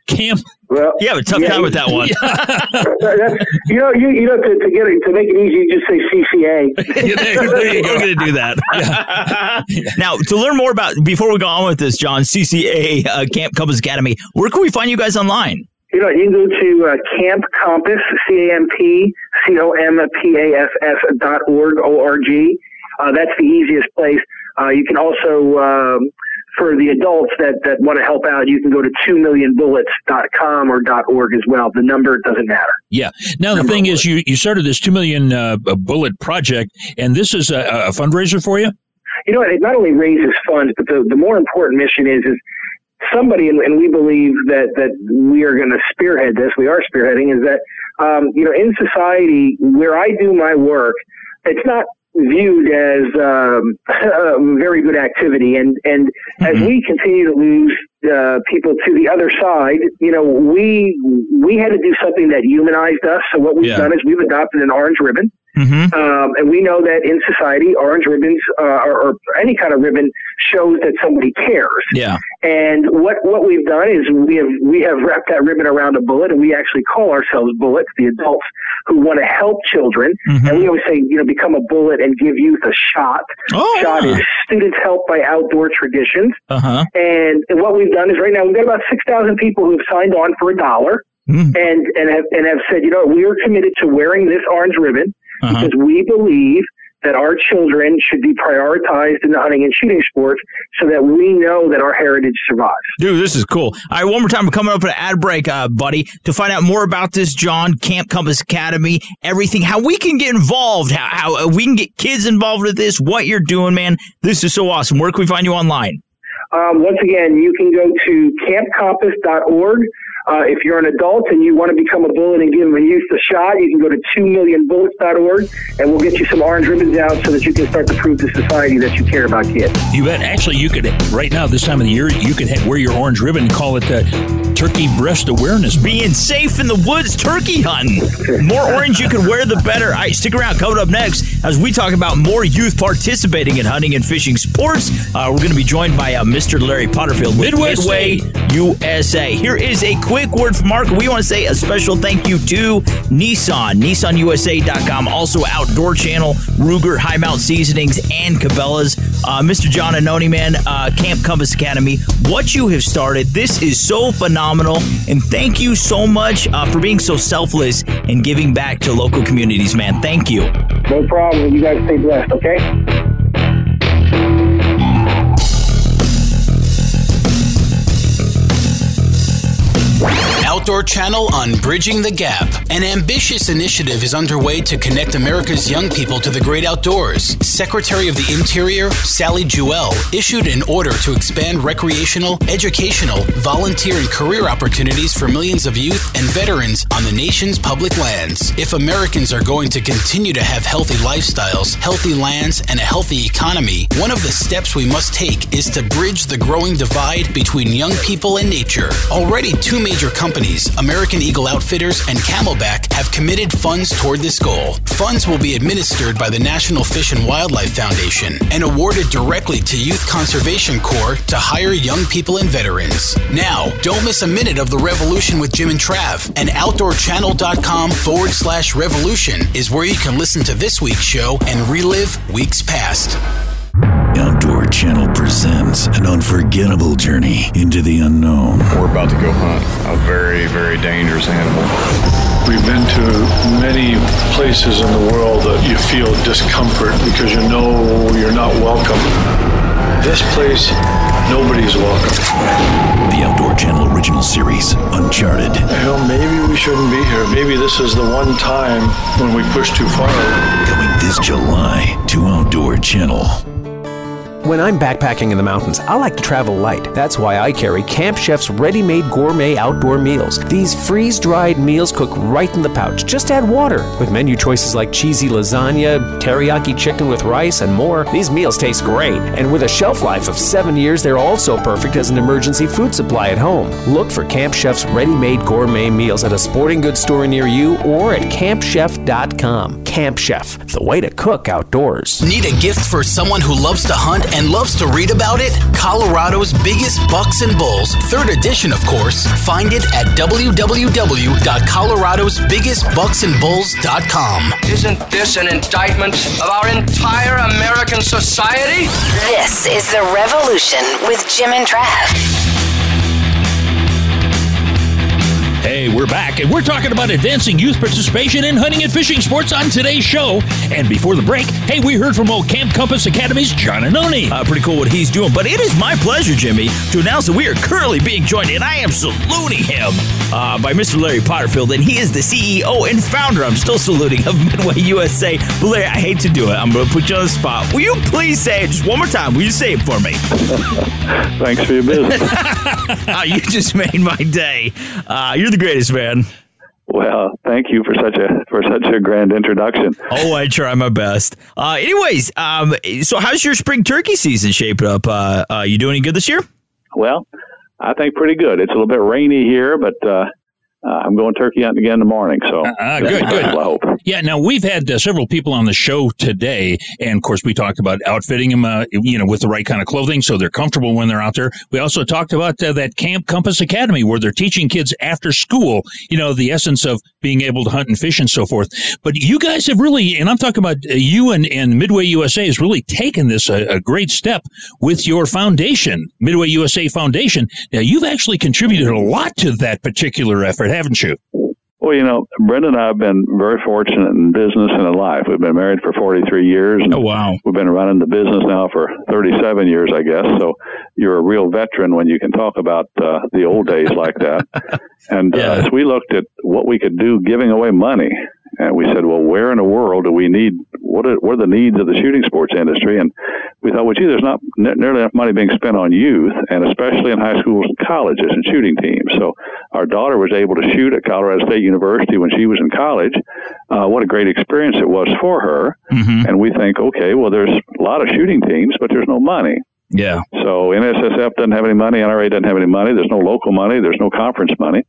Camp. Well, yeah, but tough yeah, time with that one. That's- *laughs* you know, you, you know, to, to get it to make it easy, you just say CCA. *laughs* there you go. We're going to do that. *laughs* now, to learn more about, before we go on with this, John, CCA uh, Camp Compass Academy, where can we find you guys online? You know, you can go to uh, Camp Compass, C A M P C O M P A S S dot org, O R G. Uh, that's the easiest place. Uh, you can also, um, for the adults that, that want to help out, you can go to 2millionbullets.com or dot .org as well. The number doesn't matter. Yeah. Now the thing is, you you started this two million uh, bullet project, and this is a, a fundraiser for you. you know, it not only raises funds, but the, the more important mission is is somebody, and, and we believe that that we are going to spearhead this. We are spearheading is that um, you know in society where I do my work, it's not viewed as um, a *laughs* very good activity, and and as we continue to lose uh, people to the other side, you know, we we had to do something that humanized us. So what we've Yeah. done is we've adopted an orange ribbon. Mm-hmm. Um, and we know that in society, orange ribbons uh, or, or any kind of ribbon shows that somebody cares. Yeah. And what, what we've done is we have we have wrapped that ribbon around a bullet, and we actually call ourselves bullets, the adults who want to help children. Mm-hmm. And we always say, you know, become a bullet and give youth a shot. Oh, shot yeah. is students helped by outdoor traditions. Uh huh. And, and what we've done is right now we've got about six thousand people who have signed on for a dollar. Mm. And and have and have said, you know, we are committed to wearing this orange ribbon Uh-huh. because we believe that our children should be prioritized in the hunting and shooting sports so that we know that our heritage survives. Dude, this is cool. All right, one more time. We're coming up at an ad break, uh, buddy, to find out more about this, John, Camp Compass Academy, everything, how we can get involved, how, how uh, we can get kids involved with this, what you're doing, man. This is so awesome. Where can we find you online? Um, once again, you can go to campcompass.org. Uh, if you're an adult and you want to become a bullet and give a youth a shot, you can go to 2millionbullets.org and we'll get you some orange ribbons out so that you can start to prove to society that you care about kids. You bet. Actually, you could right now this time of the year you could wear your orange ribbon and call it the Turkey Breast Awareness. Month. Being safe in the woods, turkey hunting. More orange you can wear, the better. All right, stick around. Coming up next, as we talk about more youth participating in hunting and fishing sports, uh, we're going to be joined by uh, Mr. Larry Potterfield with Midway Midway USA. Here is a quick word from Mark. We want to say a special thank you to Nissan, NissanUSA.com, also Outdoor Channel, Ruger, High Mount Seasonings, and Cabela's. Uh, Mr. John Annoni, man, uh, Camp Compass Academy, what you have started, this is so phenomenal. And thank you so much uh, for being so selfless and giving back to local communities, man. Thank you. No problem. You guys stay blessed, okay? Outdoor Channel on Bridging the Gap. An ambitious initiative is underway to connect America's young people to the great outdoors. Secretary of the Interior, Sally Jewell, issued an order to expand recreational, educational, volunteer, and career opportunities for millions of youth and veterans on the nation's public lands. If Americans are going to continue to have healthy lifestyles, healthy lands, and a healthy economy, one of the steps we must take is to bridge the growing divide between young people and nature. Already, two major companies, American Eagle Outfitters and CamelBak, have committed funds toward this goal. Funds will be administered by the National Fish and Wildlife Foundation and awarded directly to Youth Conservation Corps to hire young people and veterans. Now, don't miss a minute of the revolution with Jim and Trav. And OutdoorChannel.com forward slash revolution is where you can listen to this week's show and relive weeks past. Outdoor Channel presents an unforgettable journey into the unknown. We're about to go hunt a very, very dangerous animal. We've been to many places in the world that you feel discomfort because you know you're not welcome. This place, nobody's welcome. The Outdoor Channel original series, Uncharted. You know, maybe we shouldn't be here. Maybe this is the one time when we push too far. Coming this July to Outdoor Channel. When I'm backpacking in the mountains, I like to travel light. That's why I carry Camp Chef's ready made gourmet outdoor meals. These freeze dried meals cook right in the pouch. Just add water. With menu choices like cheesy lasagna, teriyaki chicken with rice, and more, these meals taste great. And with a shelf life of seven years, they're also perfect as an emergency food supply at home. Look for Camp Chef's ready made gourmet meals at a sporting goods store near you or at campchef.com. Camp Chef, the way to cook outdoors. Need a gift for someone who loves to hunt and loves to read about it? Colorado's biggest bucks and bulls, third edition, of course. Find it at www.coloradosbiggestbucksandbulls.com. Isn't this an indictment of our entire American society? This is The Revolution with Jim and Trav. Hey, we're back, and we're talking about advancing youth participation in hunting and fishing sports on today's show. And before the break, hey, we heard from old Camp Compass Academy's John Annoni. Uh, pretty cool what he's doing. But it is my pleasure, Jimmy, to announce that we are currently being joined, and I am saluting him, uh, by Mr. Larry Potterfield, and he is the CEO and founder, I'm still saluting, of *laughs* Midway USA. But Larry, I hate to do it. I'm going to put you on the spot. Will you please say it just one more time? Will you say it for me? *laughs* Thanks for your business. uh, *laughs* you just made my day. Uh, you're the greatest, man. Well, thank you for such a for such a grand introduction. Oh, I try my best. Uh, anyways, um, so how's your spring turkey season shaped up? Uh, uh, you doing any good this year? Well, I think pretty good. It's a little bit rainy here, but uh, uh, I'm going turkey hunting again in the morning. So uh, good, good. I hope. Yeah. Now we've had uh, several people on the show today, and of course we talked about outfitting them, uh, you know, with the right kind of clothing so they're comfortable when they're out there. We also talked about uh, that Camp Compass Academy where they're teaching kids after school, you know, the essence of being able to hunt and fish and so forth. But you guys have really, and I'm talking about uh, you and, and Midway USA has really taken this a, a great step with your foundation, Midway USA Foundation. Now you've actually contributed a lot to that particular effort, haven't you? Well, you know, Brenda and I have been very fortunate in business and in life. We've been married for 43 years. And oh, wow. We've been running the business now for 37 years, I guess. So you're a real veteran when you can talk about uh, the old days like that. *laughs* and Yeah. uh, as we looked at what we could do giving away money, and we said, well, where in the world do we need, what are, what are the needs of the shooting sports industry? And we thought, well, gee, there's not ne- nearly enough money being spent on youth, and especially in high schools and colleges and shooting teams. So our daughter was able to shoot at Colorado State University when she was in college. Uh, what a great experience it was for her. Mm-hmm. And we think, okay, well, there's a lot of shooting teams, but there's no money. Yeah. So NSSF doesn't have any money, NRA doesn't have any money, there's no local money, there's no conference money.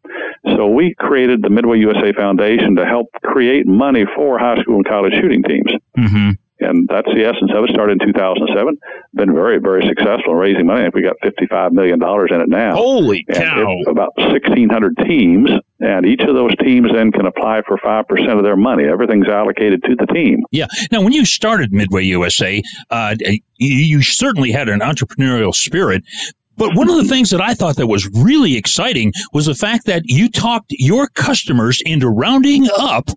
So we created the Midway USA Foundation to help create money for high school and college shooting teams. Mm-hmm. And that's the essence of it. Started in 2007. Been very, very successful in raising money. I think we got $55 million in it now. Holy cow. about 1,600 teams. And each of those teams then can apply for 5% of their money. Everything's allocated to the team. Yeah. Now, when you started Midway USA, uh, you, certainly had an entrepreneurial spirit. But one of the things that I thought that was really exciting was the fact that you talked your customers into rounding up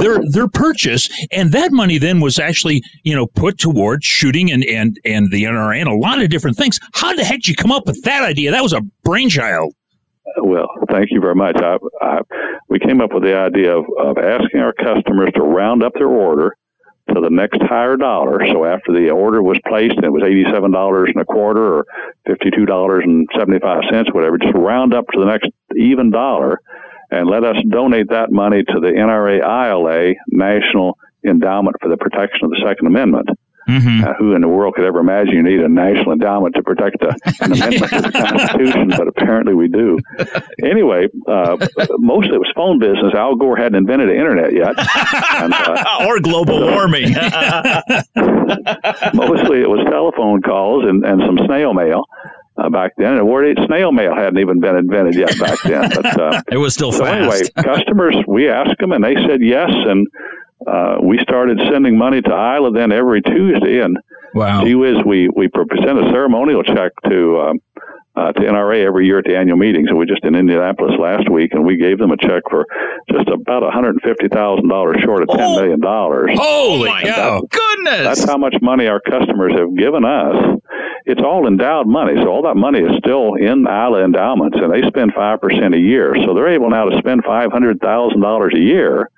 their their purchase, and that money then was actually you know put towards shooting and and and the NRA and a lot of different things. How the heck did you come up with that idea? That was a brainchild. Well, thank you very much. I, I, we came up with the idea of, of asking our customers to round up their order to the next higher dollar. So after the order was placed and it was eighty-seven dollars and a quarter or fifty-two dollars and seventy-five cents, whatever, just round up to the next even dollar, and let us donate that money to the NRA ILA National Endowment for the Protection of the Second Amendment. Mm-hmm. Uh, who in the world could ever imagine you need a national endowment to protect a, *laughs* an amendment to the Constitution? But apparently we do. Anyway, uh, mostly it was phone business. Al Gore hadn't invented the internet yet. And, uh, *laughs* or global warming. *laughs* mostly it was telephone calls and, and some snail mail. Uh, back then, and word snail mail hadn't even been invented yet back then. But uh, It was still so fast. anyway, customers, we asked them, and they said yes, and uh, we started sending money to ILA then every Tuesday, and wow. gee whiz, we we sent a ceremonial check to um, uh, to NRA every year at the annual meetings, and we were just in Indianapolis last week, and we gave them a check for just about one hundred fifty thousand dollars short of ten million dollars. Holy my cow! goodness! That's how much money our customers have given us. It's all endowed money, so all that money is still in ILA endowments, and they spend five percent a year. So they're able now to spend five hundred thousand dollars a year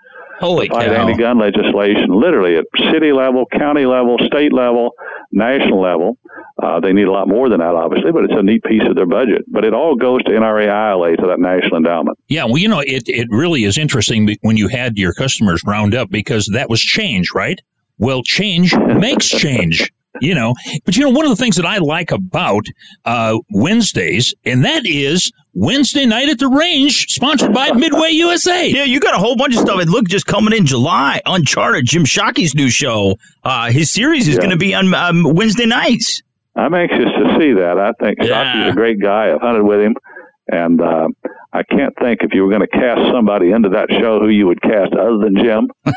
Holy cow. anti-gun legislation, literally at city level, county level, state level, national level. Uh, they need a lot more than that, obviously, but it's a neat piece of their budget. But it all goes to NRA ILA to that national endowment. Yeah, well, you know, it, it really is interesting when you had your customers round up because that was change, right? Well, change *laughs* makes change you know but you know one of the things that i like about uh, wednesdays and that is wednesday night at the range sponsored by midway usa Yeah, you got a whole bunch of stuff. And look, just coming in July, Uncharted, Jim Shockey's new show. Uh, his series is Yeah. going to be on um, Wednesday nights. I'm anxious to see that. I think Shockey's a great guy. I've hunted with him, and uh, I can't think if you were going to cast somebody into that show who you would cast other than Jim. *laughs*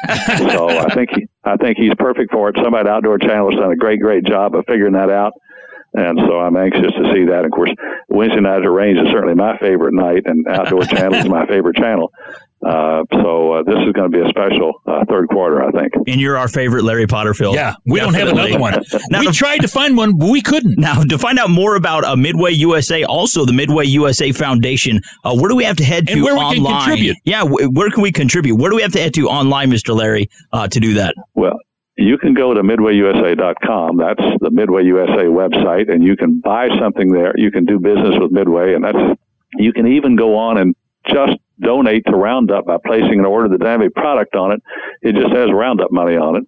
so I think he, I think he's perfect for it. Somebody at Outdoor Channel has done a great, great job of figuring that out. And so I'm anxious to see that. Of course, Wednesday night at the range is certainly my favorite night, and Outdoor *laughs* Channel is my favorite channel. Uh, so uh, this is going to be a special uh, third quarter, I think. And you're our favorite Larry Potter film. Yeah, we don't have another one. Now, we to- tried to find one, but we couldn't. Now, to find out more about uh, Midway USA, also the Midway USA Foundation, uh, where do we have to head to And where we can online? contribute. Yeah, wh- where can we contribute? Where do we have to head to online, Mr. Larry, uh, to do that? Well, you can go to midwayusa.com. That's the Midway USA website, and you can buy something there. You can do business with Midway, and that's you can even go on and just donate to Roundup by placing an order that doesn't have a product on it. It just has Roundup money on it.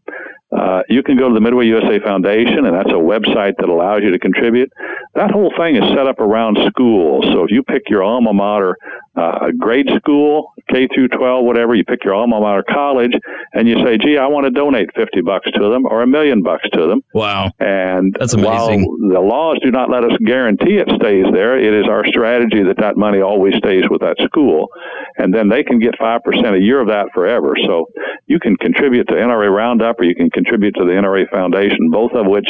Uh, you can go to the Midway USA Foundation, and that's a website that allows you to contribute. That whole thing is set up around schools. So if you pick your alma mater, uh, grade school, K through 12, whatever, you pick your alma mater college, and you say, gee, I want to donate 50 bucks to them or a million bucks to them. Wow. And That's while the laws do not let us guarantee it stays there, it is our strategy that that money always stays with that school. And then they can get 5% a year of that forever. So you can contribute to NRA Roundup or you can contribute to the NRA Foundation, both of which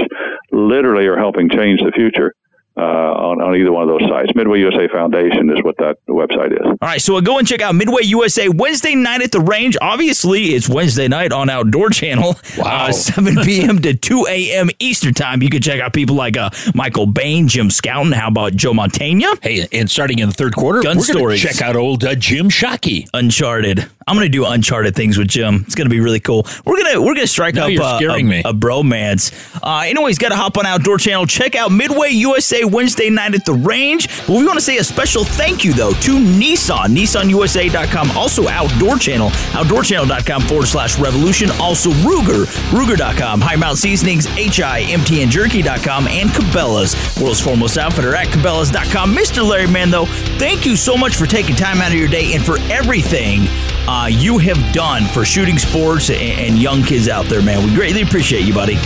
literally are helping change the future. Uh, on, on either one of those sites. Midway USA Foundation is what that website is. All right, so go and check out Midway USA Wednesday night at the range. Obviously, it's Wednesday night on Outdoor Channel, wow. uh, 7 *laughs* p.m. to 2 a.m. Eastern Time. You can check out people like uh, Michael Bane, Jim Scoutten. How about Joe Montana? Hey, and starting in the third quarter, Gun we're gonna stories. check out old uh, Jim Shockey. Uncharted. I'm gonna do Uncharted things with Jim. It's gonna be really cool. We're gonna we're gonna strike Now up you're scaring a, me. a bromance. Uh, anyways, got to hop on Outdoor Channel. Check out Midway USA Wednesday night at the range. But we want to say a special thank you though to Nissan, NissanUSA.com, also Outdoor Channel, OutdoorChannel.com forward slash Revolution, also Ruger, Ruger.com, Hi Mountain Seasonings, HIMTNJerky.com, and Cabela's, world's foremost outfitter at Cabela's.com. Mr. Larry Man, though, thank you so much for taking time out of your day and for everything uh, you have done for shooting sports and, and young kids out there, man. We greatly appreciate you, buddy.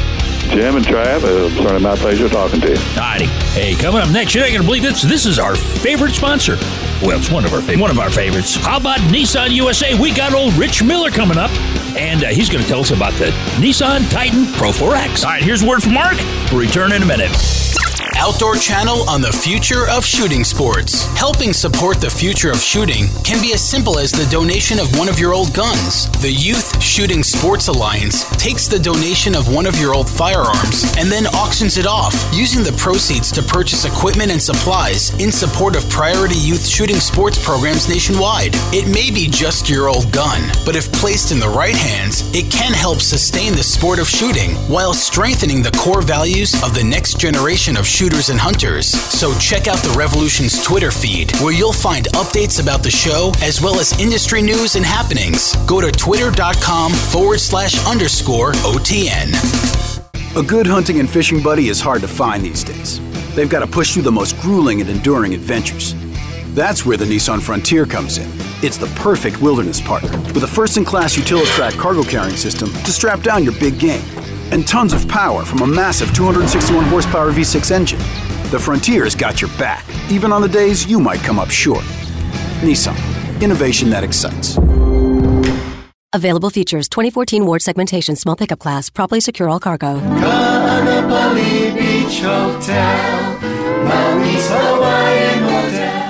Jim and Trav, it's certainly my pleasure talking to you. Alrighty. Hey, coming up next, you're not going to believe this. This is our favorite sponsor. Well, it's one of our favorites. One of our favorites. How about Nissan USA? We got old Rich Miller coming up, and uh, he's going to tell us about the Nissan Titan Pro 4X. All right, here's a word from Mark. We'll return in a minute. Outdoor Channel on the future of shooting sports. Helping support the future of shooting can be as simple as the donation of one of your old guns. The Youth Shooting Sports Alliance takes the donation of one of your old firearms and then auctions it off, using the proceeds to purchase equipment and supplies in support of priority youth shooting sports programs nationwide. It may be just your old gun, but if placed in the right hands, it can help sustain the sport of shooting while strengthening the core values of the next generation of shooters and hunters. So check out the Revolution's Twitter feed, where you'll find updates about the show as well as industry news and happenings. Go to twitter.com forward slash underscore OTN. A good hunting and fishing buddy is hard to find these days. They've got to push through the most grueling and enduring adventures. That's where the Nissan Frontier comes in. It's the perfect wilderness partner with a first in class Utilitrack cargo carrying system to strap down your big game. And tons of power from a massive 261 horsepower V6 engine. The Frontier's got your back, even on the days you might come up short. Nissan, innovation that excites. Available features 2014 Ward segmentation, small pickup class, properly secure all cargo.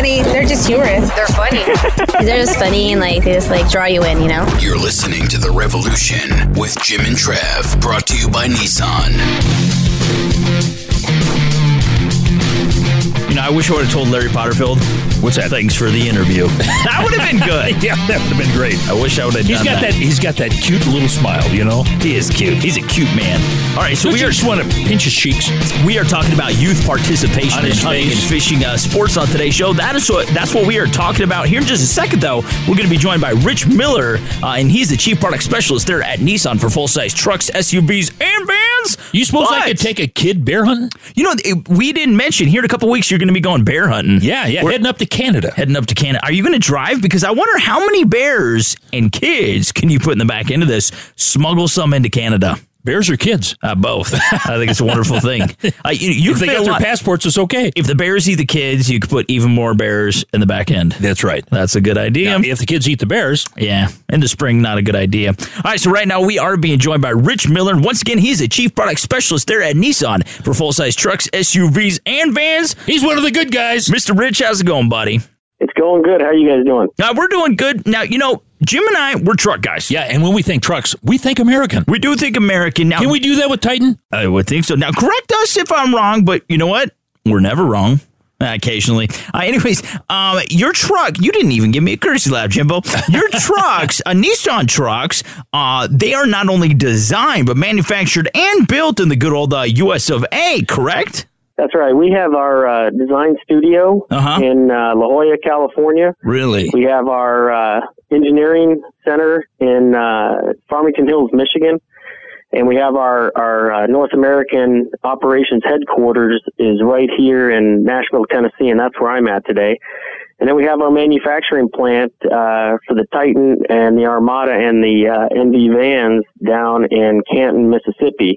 They're funny. They're just humorous. They're funny. *laughs* They're just funny and like they just like draw you in, you know? You're listening to The Revolution with Jim and Trav, brought to you by Nissan. I wish I would have told Larry Potterfield. What's that? Thanks for the interview. *laughs* that would have been good. *laughs* yeah, that would have been great. I wish I would have He's done got that. He's got that cute little smile, you know. He is cute. He's a cute man. All right, so Don't we are just want to pinch his cheeks. We are talking about youth participation On in hunting face. and fishing uh, sports on today's show. That is what that's what we are talking about here in just a second. Though we're going to be joined by Rich Miller, uh, and he's the chief product specialist there at Nissan for full size trucks, SUVs, and vans. You suppose I could take a kid bear hunting? You know, it- we didn't mention here in a couple weeks you're going to be going bear hunting. Yeah, yeah, We're- heading up to Canada. Heading up to Canada. Are you going to drive? Because I wonder how many bears and kids can you put in the back end of this? Smuggle some into Canada. Bears or kids? Uh, both. *laughs* I think it's a wonderful *laughs* thing. Uh, you you if they got their passports, it's okay. If the bears eat the kids, you could put even more bears in the back end. That's right. That's a good idea. Now, if the kids eat the bears, Yeah, in the spring, not a good idea. All right, so right now we are being joined by Rich Miller. Once again, he's a chief product specialist there at Nissan for full size trucks, SUVs, and vans. he's one of the good guys. Mr. Rich, how's it going, buddy? It's going good. How are you guys doing? Uh, we're doing good. Now, you know, Jim and I, we're truck guys. Yeah, and when we think trucks, we think American. We do think American. Now, Can we do that with Titan? I would think so. Now, correct us if I'm wrong, but you know what? We're never wrong. Uh, occasionally. Uh, anyways, um, your truck, you didn't even give me a courtesy lap, Jimbo. Your *laughs* trucks, uh, Nissan trucks, uh, they are not only designed, but manufactured and built in the good old uh, US of A, correct? That's right. We have our uh, design studio Uh-huh. in uh, La Jolla, California. Really? We have our uh, engineering center in uh, Farmington Hills, Michigan. And we have our, our uh, North American operations headquarters is right here in Nashville, Tennessee, and that's where I'm at today. And then we have our manufacturing plant uh, for the Titan and the Armada and the uh, NV vans down in Canton, Mississippi.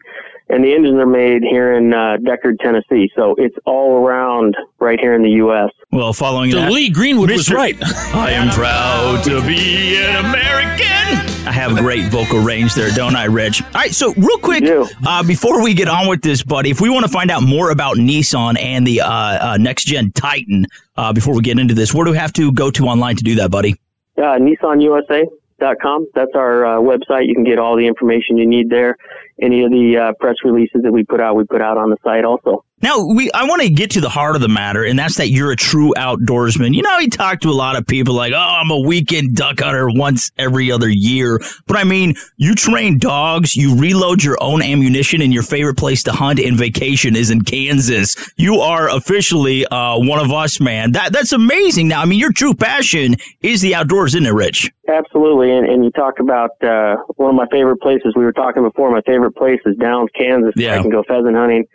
And the engines are made here in uh, Decherd, Tennessee. So it's all around right here in the U.S. Well, following So that, Lee Greenwood was right. I am proud to be an American. I have great vocal range there, don't I, Rich? All right, so real quick, uh, before we get on with this, buddy, if we want to find out more about Nissan and the uh, uh, next gen Titan, uh, before we get into this, where do we have to go to online to do that, buddy? uh, NissanUSA.com. That's our uh, website. You can get all the information you need there. Any of the uh, press releases that we put out, we put out on the site also. Now, we I want to get to the heart of the matter, and that's that you're a true outdoorsman. You know, you talk to a lot of people like, oh, I'm a weekend duck hunter once every other year. But I mean, you train dogs, you reload your own ammunition, and your favorite place to hunt and vacation is in Kansas. You are officially uh, one of us, man. That That's amazing. Now, I mean, your true passion is the outdoors, isn't it, Rich? Absolutely. And, and you talk about uh, one of my favorite places. We were talking before. My favorite place is Downs, Kansas. Yeah. I can go pheasant hunting.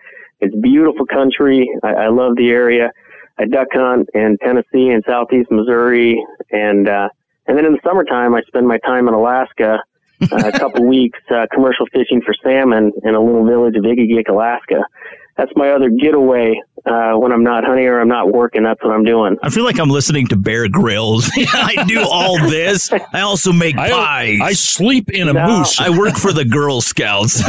It's beautiful country. I, I love the area. I duck hunt in Tennessee and southeast Missouri, and uh, and then in the summertime, I spend my time in Alaska. Uh, a couple *laughs* weeks uh, commercial fishing for salmon in a little village of Egegik, Alaska. That's my other getaway uh, when I'm not hunting or I'm not working. That's what I'm doing. I feel like I'm listening to Bear Grylls. *laughs* I do all this. I also make I- pies. I sleep in a No. moose. I work for the Girl Scouts. *laughs*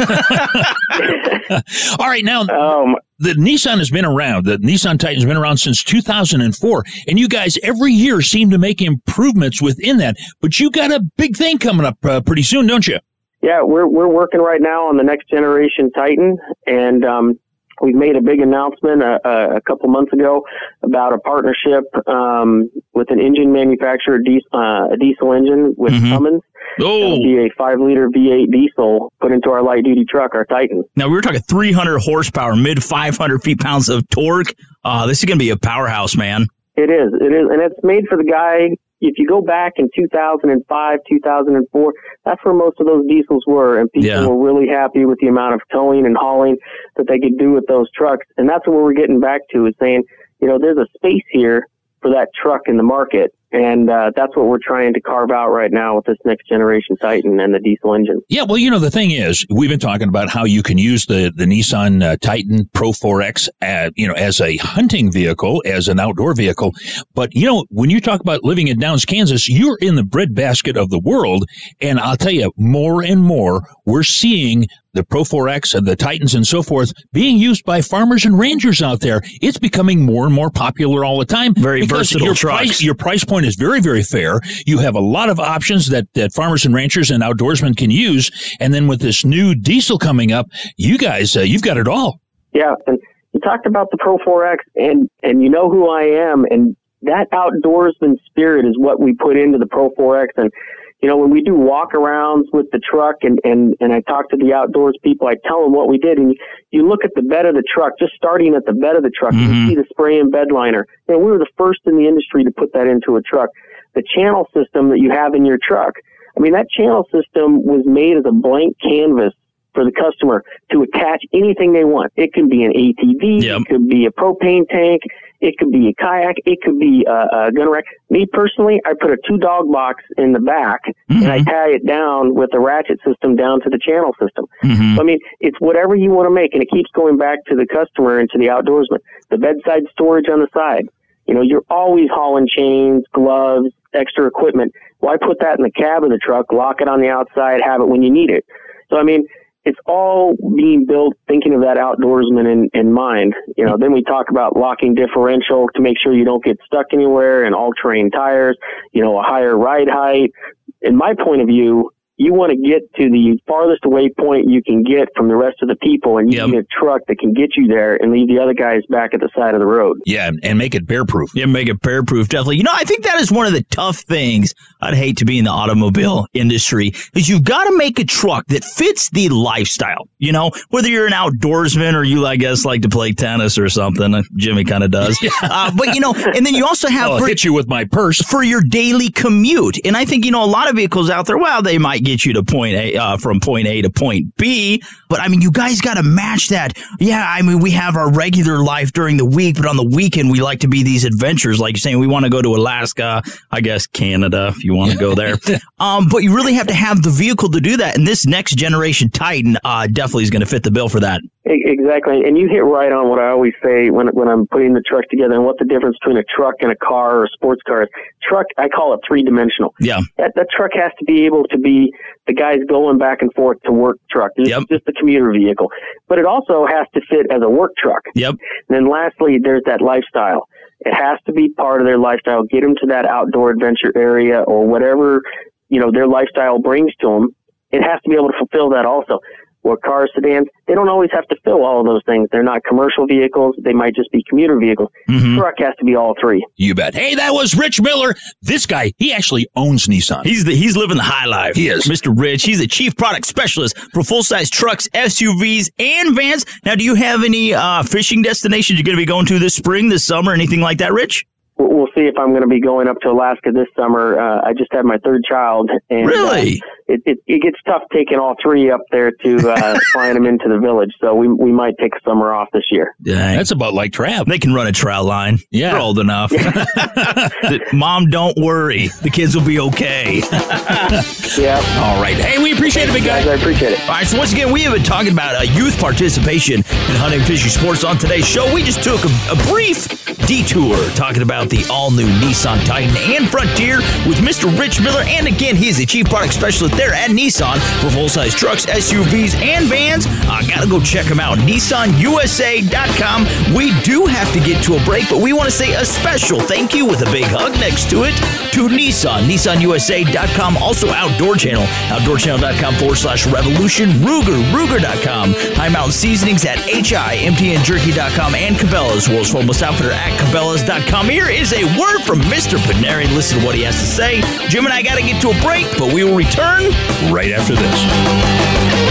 All right, now Um, the Nissan has been around. The Nissan Titan's been around since 2004, and you guys every year seem to make improvements within that. But you got a big thing coming up uh, pretty soon, don't you? Yeah, we're we're working right now on the next generation Titan, and um, We've made a big announcement a, a, a couple months ago about a partnership um, with an engine manufacturer, diesel, uh, a diesel engine with Cummins. Oh. It'll be a five liter V8 diesel put into our light duty truck, our Titan. Now we were talking 300 horsepower, mid 500 feet pounds of torque. Uh, this is going to be a powerhouse, man. It is. It is. And it's made for the guy. If you go back in 2005, 2004, that's where most of those diesels were. And people Yeah. were really happy with the amount of towing and hauling that they could do with those trucks. And that's what we're getting back to is saying, you know, there's a space here for that truck in the market. And uh, that's what we're trying to carve out right now with this next generation Titan and the diesel engine. Yeah, well, you know, the thing is, we've been talking about how you can use the, the Nissan uh, Titan Pro 4X, uh, you know, as a hunting vehicle, as an outdoor vehicle. But, you know, when you talk about living in Downs, Kansas, you're in the breadbasket of the world. And I'll tell you, more and more, we're seeing the Pro 4X and the Titans and so forth being used by farmers and rangers out there. It's becoming more and more popular all the time. Very versatile your trucks. Price, your price point is very, very fair. You have a lot of options that, that farmers and ranchers and outdoorsmen can use. And then with this new diesel coming up, you guys, uh, you've got it all. Yeah, and you talked about the Pro 4X, and and you know who I am, and that outdoorsman spirit is what we put into the Pro 4X. And you know, when we do walk arounds with the truck, and and and I talk to the outdoors people, I tell them what we did, and you, you look at the bed of the truck, just starting at the bed of the truck, and you mm-hmm. see the spray and bed liner. And we were the first in the industry to put that into a truck. The channel system that you have in your truck. I mean, that channel system was made as a blank canvas for the customer to attach anything they want. It can be an ATV, it could be a propane tank, it could be a kayak, it could be a, a gun rack. Me personally, I put a two dog box in the back and I mm-hmm. tie it down with a ratchet system down to the channel system. Mm-hmm. So, I mean, it's whatever you want to make, and it keeps going back to the customer and to the outdoorsman. The bedside storage on the side. You know, you're always hauling chains, gloves, extra equipment. Why put that in the cab of the truck, lock it on the outside, have it when you need it? So, I mean, it's all being built thinking of that outdoorsman in, in mind. You know, then we talk about locking differential to make sure you don't get stuck anywhere and all terrain tires, you know, a higher ride height. In my point of view, you want to get to the farthest away point you can get from the rest of the people and you need a truck that can get you there and leave the other guys back at the side of the road. Yeah, and make it bear proof. Yeah, make it bear proof. Definitely. You know, I think that is one of the tough things I'd hate to be in the automobile industry is you've got to make a truck that fits the lifestyle. You know, whether you're an outdoorsman or you, I guess, like to play tennis or something. Uh, Jimmy kind of does. *laughs* uh, but you know, and then you also have I'll for, hit you with my purse for your daily commute. And I think you know a lot of vehicles out there. Well, they might get you to point A uh, from point A to point B, but I mean, you guys got to match that. Yeah, I mean, we have our regular life during the week, but on the weekend we like to be these adventures. Like you're saying, we want to go to Alaska, I guess Canada if you want to go there. *laughs* um, but you really have to have the vehicle to do that. And this next generation Titan uh, definitely is going to fit the bill for that. Exactly, and you hit right on what I always say when when I'm putting the truck together and what the difference between a truck and a car or a sports car is. Truck, I call it three dimensional. Yeah. That that truck has to be able to be the guys going back and forth to work truck. It's just a commuter vehicle, but it also has to fit as a work truck. Yep. And then lastly, there's that lifestyle. It has to be part of their lifestyle. Get them to that outdoor adventure area or whatever you know their lifestyle brings to them. It has to be able to fulfill that also. Where cars, sedans, they don't always have to fill all of those things. They're not commercial vehicles. They might just be commuter vehicles. Truck has to be all three. You bet. Hey, that was Rich Miller. This guy, he actually owns Nissan. He's the, he's living the high life. He is. Mr. Rich. He's the chief product specialist for full size trucks, SUVs, and vans. Now, do you have any uh, fishing destinations you're going to be going to this spring, this summer, anything like that, Rich? We'll we'll see if I'm going to be going up to Alaska this summer. Uh, I just had my third child, and Really? uh, it, it it gets tough taking all three up there to uh, *laughs* flying them into the village. So we we might take a summer off this year. That's about like Trav. They can run a trout line. Yeah. They're old enough. *laughs* Mom, don't worry. The kids will be okay. *laughs* yeah. All right. Hey, we appreciate it, big guy. I appreciate it. All right, so once again, we have been talking about uh, youth participation in hunting and fishing sports on today's show. We just took a, a brief detour talking about the all new Nissan Titan and Frontier with Mr. Rich Miller. And again, he's the chief product specialist there at Nissan for full size trucks, SUVs, and vans. I gotta go check him out. NissanUSA.com. We do have to get to a break, but we want to say a special thank you with a big hug next to it to Nissan. NissanUSA.com. Also, Outdoor Channel. OutdoorChannel.com forward slash revolution. Ruger. Ruger.com. Hi Mountain Seasonings at HIMTNJerky.com and Cabela's. World's foremost outfitter at Cabela's.com. Here is a word from Mr. Paneri. Listen to what he has to say. Jim and I got to get to a break, but we will return right after this.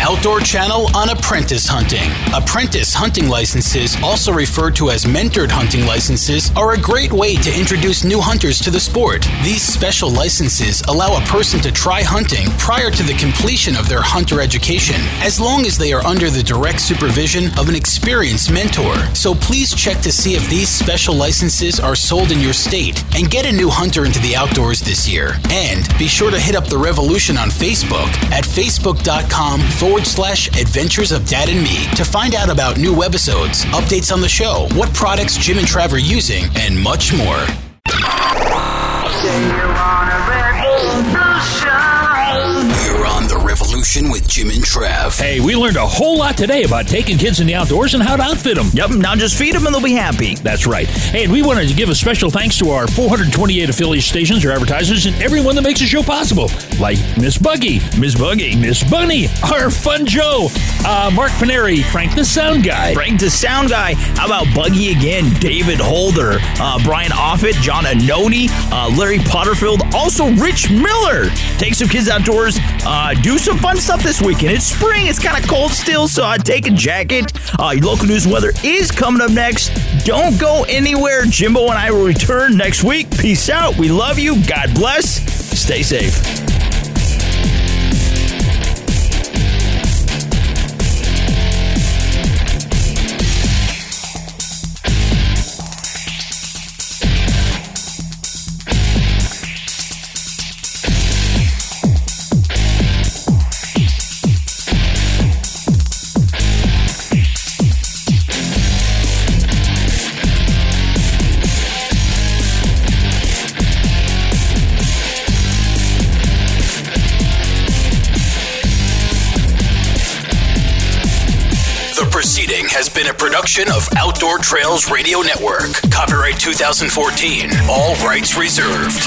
Outdoor Channel on apprentice hunting. Apprentice hunting licenses, also referred to as mentored hunting licenses, are a great way to introduce new hunters to the sport. These special licenses allow a person to try hunting prior to the completion of their hunter education, as long as they are under the direct supervision of an experienced mentor. So please check to see if these special licenses are sold in your state and get a new hunter into the outdoors this year. And be sure to hit up the revolution on Facebook at facebook.com forward slash adventures of dad and me to find out about new webisodes, updates on the show, what products Jim and Trav are using, and much more. The with Jim and Trav. Hey, we learned a whole lot today about taking kids in the outdoors and how to outfit them. Yep, now just feed them and they'll be happy. That's right. Hey, and we wanted to give a special thanks to our 428 affiliate stations or advertisers and everyone that makes the show possible, like Miss Buggy, Miss Buggy, Miss Bunny, our fun Joe, uh, Mark Paneri, Frank the Sound Guy. Frank the Sound Guy. How about Buggy again? David Holder, uh, Brian Offit, John Annoni, uh, Larry Potterfield, also Rich Miller. Take some kids outdoors, uh, do some fun stuff this weekend. It's spring, it's kind of cold still, so I'd take a jacket. Uh, local news weather is coming up next. Don't go anywhere. Jimbo and I will return next week. Peace out. We love you. God bless. Stay safe. Production of Outdoor Trails Radio Network. Copyright 2014. All rights reserved.